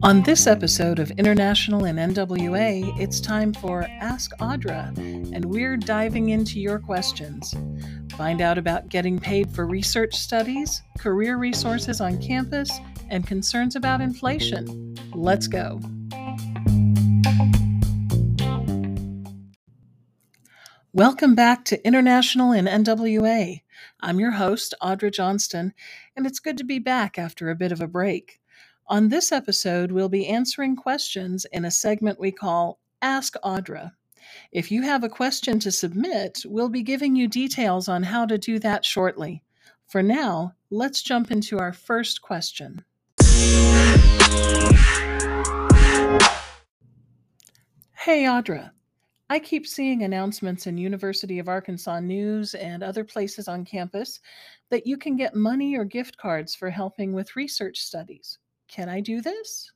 On this episode of International in NWA, it's time for Ask Audra, and we're diving into your questions. Find out about getting paid for research studies, career resources on campus, and concerns about inflation. Let's go. Welcome back to International in NWA. I'm your host, Audra Johnston, and it's good to be back after a bit of a break. On this episode, we'll be answering questions in a segment we call Ask Audra. If you have a question to submit, we'll be giving you details on how to do that shortly. For now, let's jump into our first question. Hey, Audra. I keep seeing announcements in University of Arkansas News and other places on campus that you can get money or gift cards for helping with research studies. Can I do this?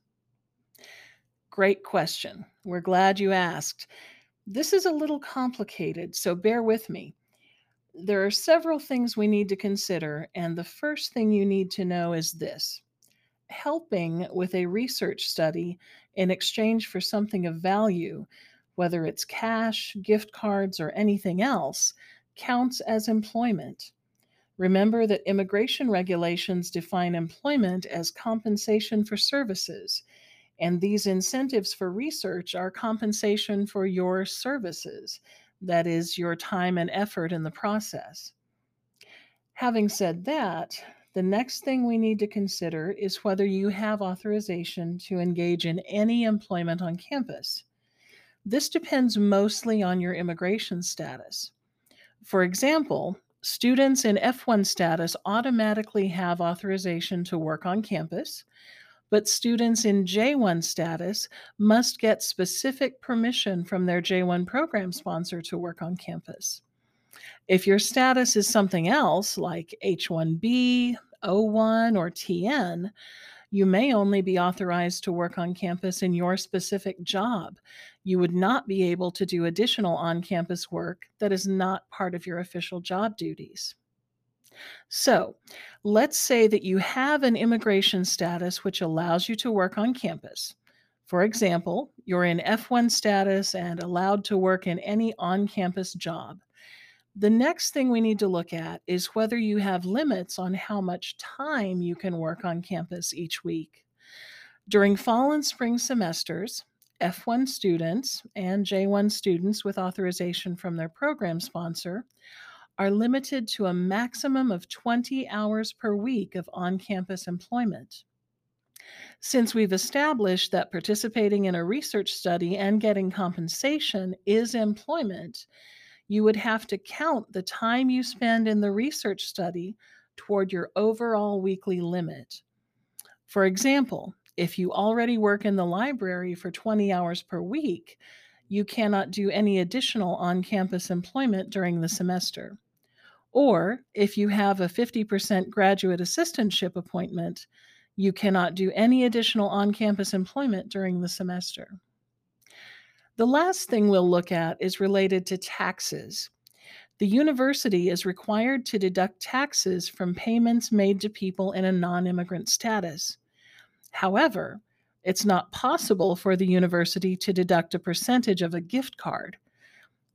Great question. We're glad you asked. This is a little complicated, so bear with me. There are several things we need to consider, and the first thing you need to know is this helping with a research study in exchange for something of value whether it's cash, gift cards, or anything else, counts as employment. Remember that immigration regulations define employment as compensation for services, and these incentives for research are compensation for your services, that is, your time and effort in the process. Having said that, the next thing we need to consider is whether you have authorization to engage in any employment on campus. This depends mostly on your immigration status. For example, students in F1 status automatically have authorization to work on campus, but students in J1 status must get specific permission from their J1 program sponsor to work on campus. If your status is something else like H1B, O1, or TN, you may only be authorized to work on campus in your specific job. You would not be able to do additional on campus work that is not part of your official job duties. So, let's say that you have an immigration status which allows you to work on campus. For example, you're in F1 status and allowed to work in any on campus job. The next thing we need to look at is whether you have limits on how much time you can work on campus each week. During fall and spring semesters, F1 students and J1 students with authorization from their program sponsor are limited to a maximum of 20 hours per week of on campus employment. Since we've established that participating in a research study and getting compensation is employment, you would have to count the time you spend in the research study toward your overall weekly limit. For example, if you already work in the library for 20 hours per week, you cannot do any additional on campus employment during the semester. Or if you have a 50% graduate assistantship appointment, you cannot do any additional on campus employment during the semester. The last thing we'll look at is related to taxes. The university is required to deduct taxes from payments made to people in a non immigrant status. However, it's not possible for the university to deduct a percentage of a gift card.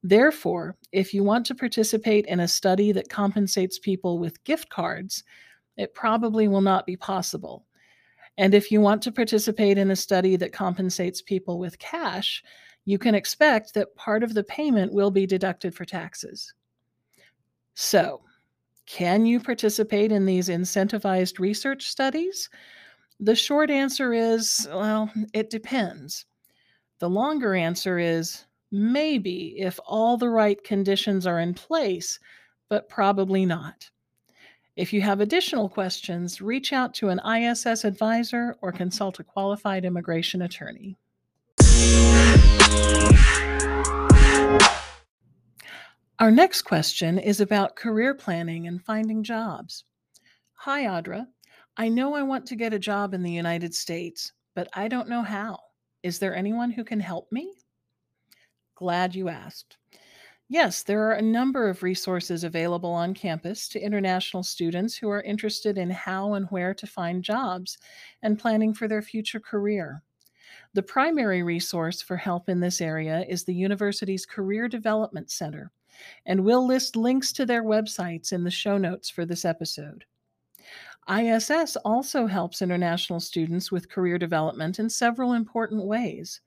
Therefore, if you want to participate in a study that compensates people with gift cards, it probably will not be possible. And if you want to participate in a study that compensates people with cash, you can expect that part of the payment will be deducted for taxes. So, can you participate in these incentivized research studies? The short answer is well, it depends. The longer answer is maybe if all the right conditions are in place, but probably not. If you have additional questions, reach out to an ISS advisor or consult a qualified immigration attorney. Our next question is about career planning and finding jobs. Hi, Audra. I know I want to get a job in the United States, but I don't know how. Is there anyone who can help me? Glad you asked. Yes, there are a number of resources available on campus to international students who are interested in how and where to find jobs and planning for their future career. The primary resource for help in this area is the university's Career Development Center, and we'll list links to their websites in the show notes for this episode. ISS also helps international students with career development in several important ways.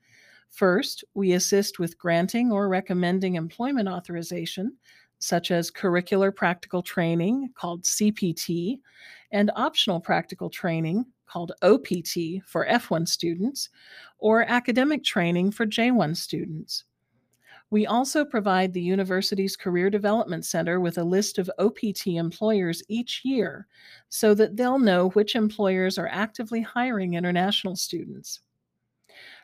First, we assist with granting or recommending employment authorization, such as curricular practical training, called CPT, and optional practical training, called OPT, for F1 students, or academic training for J1 students. We also provide the university's Career Development Center with a list of OPT employers each year so that they'll know which employers are actively hiring international students.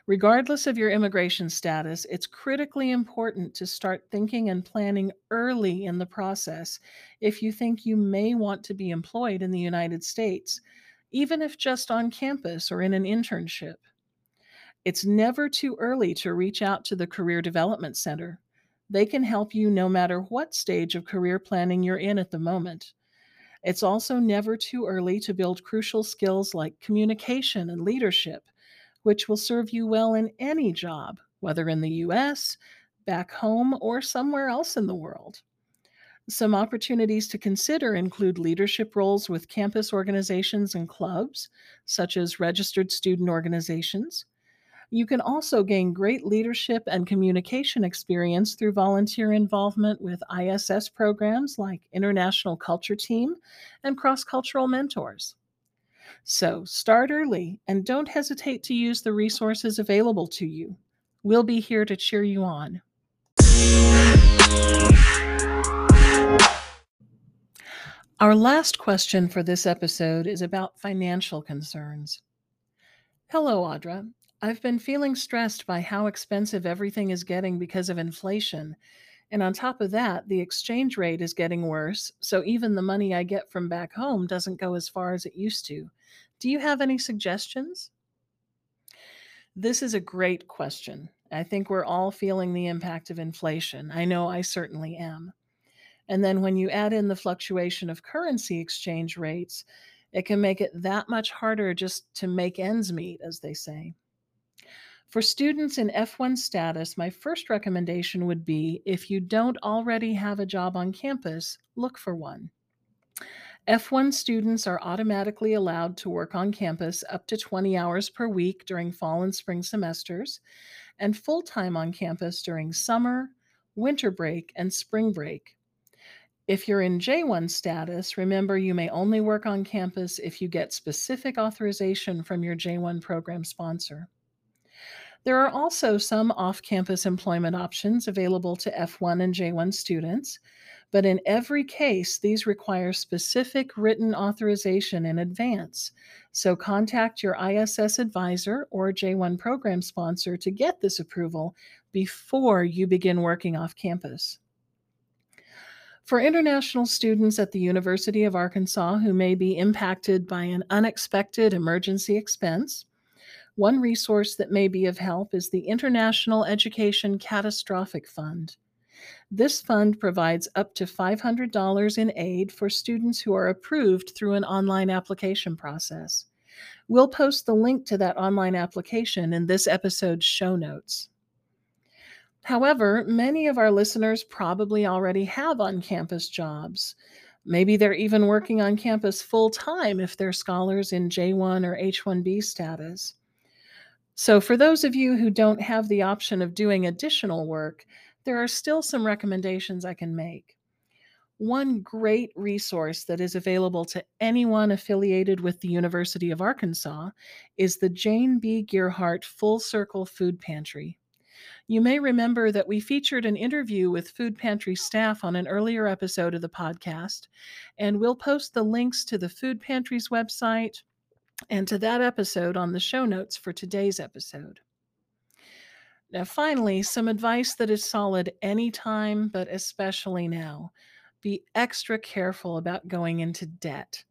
Regardless of your immigration status, it's critically important to start thinking and planning early in the process if you think you may want to be employed in the United States, even if just on campus or in an internship. It's never too early to reach out to the Career Development Center. They can help you no matter what stage of career planning you're in at the moment. It's also never too early to build crucial skills like communication and leadership which will serve you well in any job, whether in the US, back home, or somewhere else in the world. Some opportunities to consider include leadership roles with campus organizations and clubs, such as registered student organizations. You can also gain great leadership and communication experience through volunteer involvement with ISS programs like International Culture Team and Cross Cultural Mentors. So start early and don't hesitate to use the resources available to you. We'll be here to cheer you on. Our last question for this episode is about financial concerns. Hello, Audra. I've been feeling stressed by how expensive everything is getting because of inflation. And on top of that, the exchange rate is getting worse, so even the money I get from back home doesn't go as far as it used to. Do you have any suggestions? This is a great question. I think we're all feeling the impact of inflation. I know I certainly am. And then when you add in the fluctuation of currency exchange rates, it can make it that much harder just to make ends meet, as they say. For students in F1 status, my first recommendation would be if you don't already have a job on campus, look for one. F1 students are automatically allowed to work on campus up to 20 hours per week during fall and spring semesters, and full time on campus during summer, winter break, and spring break. If you're in J1 status, remember you may only work on campus if you get specific authorization from your J1 program sponsor. There are also some off campus employment options available to F1 and J1 students, but in every case, these require specific written authorization in advance. So contact your ISS advisor or J1 program sponsor to get this approval before you begin working off campus. For international students at the University of Arkansas who may be impacted by an unexpected emergency expense, one resource that may be of help is the International Education Catastrophic Fund. This fund provides up to $500 in aid for students who are approved through an online application process. We'll post the link to that online application in this episode's show notes. However, many of our listeners probably already have on campus jobs. Maybe they're even oh. working on campus full time if they're scholars in J1 or H1B status. So, for those of you who don't have the option of doing additional work, there are still some recommendations I can make. One great resource that is available to anyone affiliated with the University of Arkansas is the Jane B. Gearhart Full Circle Food Pantry. You may remember that we featured an interview with food pantry staff on an earlier episode of the podcast, and we'll post the links to the food pantry's website and to that episode on the show notes for today's episode. Now, finally, some advice that is solid anytime, but especially now. Be extra careful about going into debt.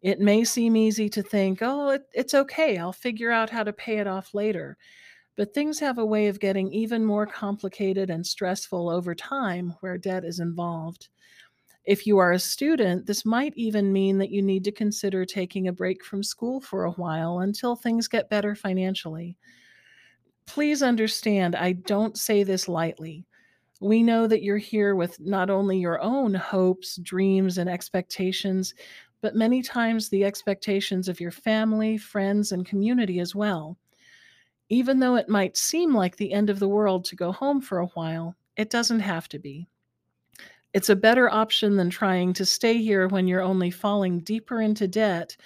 It may seem easy to think, oh, it, it's okay, I'll figure out how to pay it off later. But things have a way of getting even more complicated and stressful over time where debt is involved. If you are a student, this might even mean that you need to consider taking a break from school for a while until things get better financially. Please understand, I don't say this lightly. We know that you're here with not only your own hopes, dreams, and expectations, but many times the expectations of your family, friends, and community as well. Even though it might seem like the end of the world to go home for a while, it doesn't have to be. It's a better option than trying to stay here when you're only falling deeper into debt,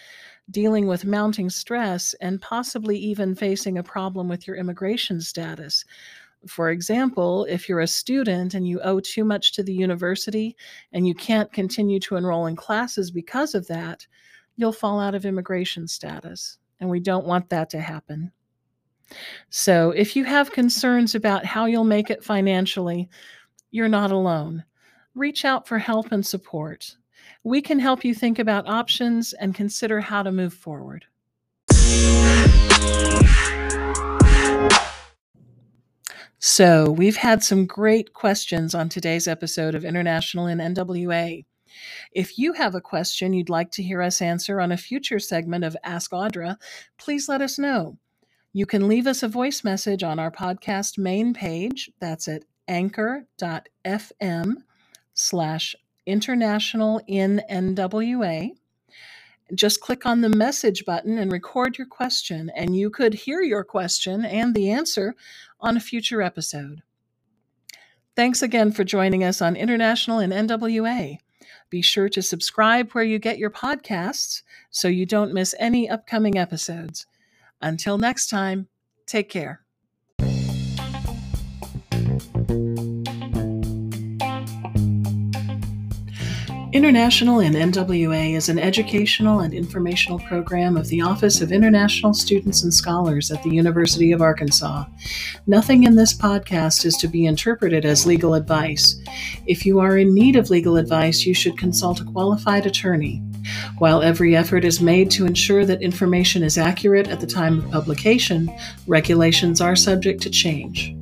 dealing with mounting stress, and possibly even facing a problem with your immigration status. For example, if you're a student and you owe too much to the university and you can't continue to enroll in classes because of that, you'll fall out of immigration status. And we don't want that to happen. So, if you have concerns about how you'll make it financially, you're not alone reach out for help and support. We can help you think about options and consider how to move forward. So, we've had some great questions on today's episode of International in NWA. If you have a question you'd like to hear us answer on a future segment of Ask Audra, please let us know. You can leave us a voice message on our podcast main page. That's at anchor.fm slash international in NWA. Just click on the message button and record your question, and you could hear your question and the answer on a future episode. Thanks again for joining us on International in NWA. Be sure to subscribe where you get your podcasts so you don't miss any upcoming episodes. Until next time, take care. International in NWA is an educational and informational program of the Office of International Students and Scholars at the University of Arkansas. Nothing in this podcast is to be interpreted as legal advice. If you are in need of legal advice, you should consult a qualified attorney. While every effort is made to ensure that information is accurate at the time of publication, regulations are subject to change.